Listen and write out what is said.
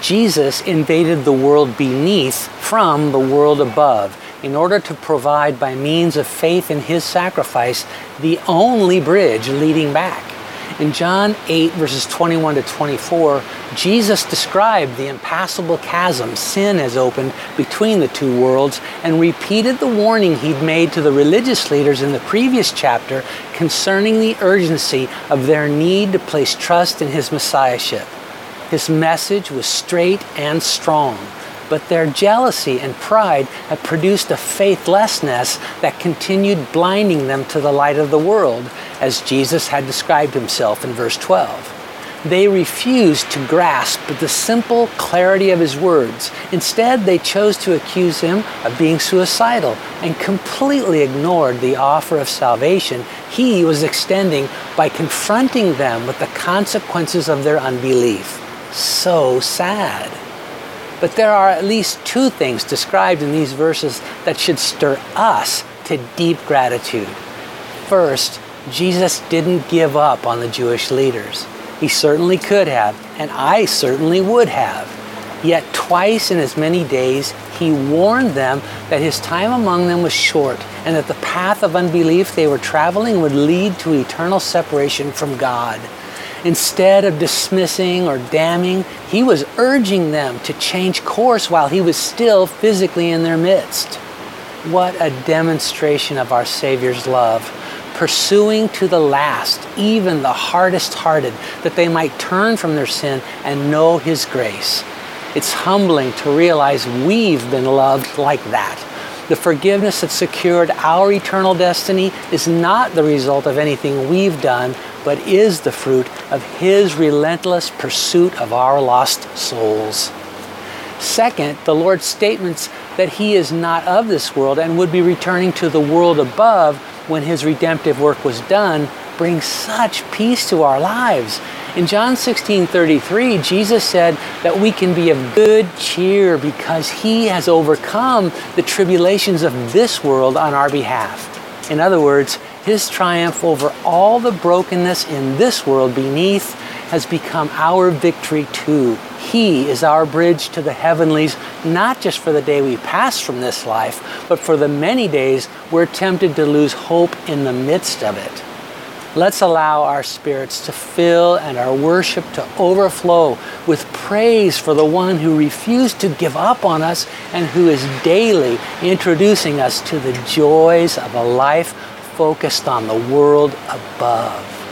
Jesus invaded the world beneath from the world above in order to provide by means of faith in his sacrifice the only bridge leading back. In John 8, verses 21 to 24, Jesus described the impassable chasm sin has opened between the two worlds and repeated the warning he'd made to the religious leaders in the previous chapter concerning the urgency of their need to place trust in his messiahship. His message was straight and strong but their jealousy and pride had produced a faithlessness that continued blinding them to the light of the world, as Jesus had described himself in verse 12. They refused to grasp the simple clarity of his words. Instead, they chose to accuse him of being suicidal and completely ignored the offer of salvation he was extending by confronting them with the consequences of their unbelief. So sad. But there are at least two things described in these verses that should stir us to deep gratitude. First, Jesus didn't give up on the Jewish leaders. He certainly could have, and I certainly would have. Yet twice in as many days, he warned them that his time among them was short and that the path of unbelief they were traveling would lead to eternal separation from God. Instead of dismissing or damning, he was urging them to change course while he was still physically in their midst. What a demonstration of our Savior's love, pursuing to the last, even the hardest hearted, that they might turn from their sin and know his grace. It's humbling to realize we've been loved like that. The forgiveness that secured our eternal destiny is not the result of anything we've done, but is the fruit of His relentless pursuit of our lost souls. Second, the Lord's statements that He is not of this world and would be returning to the world above when His redemptive work was done bring such peace to our lives. In John 16 33, Jesus said that we can be of good cheer because He has overcome the tribulations of this world on our behalf. In other words, his triumph over all the brokenness in this world beneath has become our victory too. He is our bridge to the heavenlies, not just for the day we pass from this life, but for the many days we're tempted to lose hope in the midst of it. Let's allow our spirits to fill and our worship to overflow with praise for the one who refused to give up on us and who is daily introducing us to the joys of a life focused on the world above.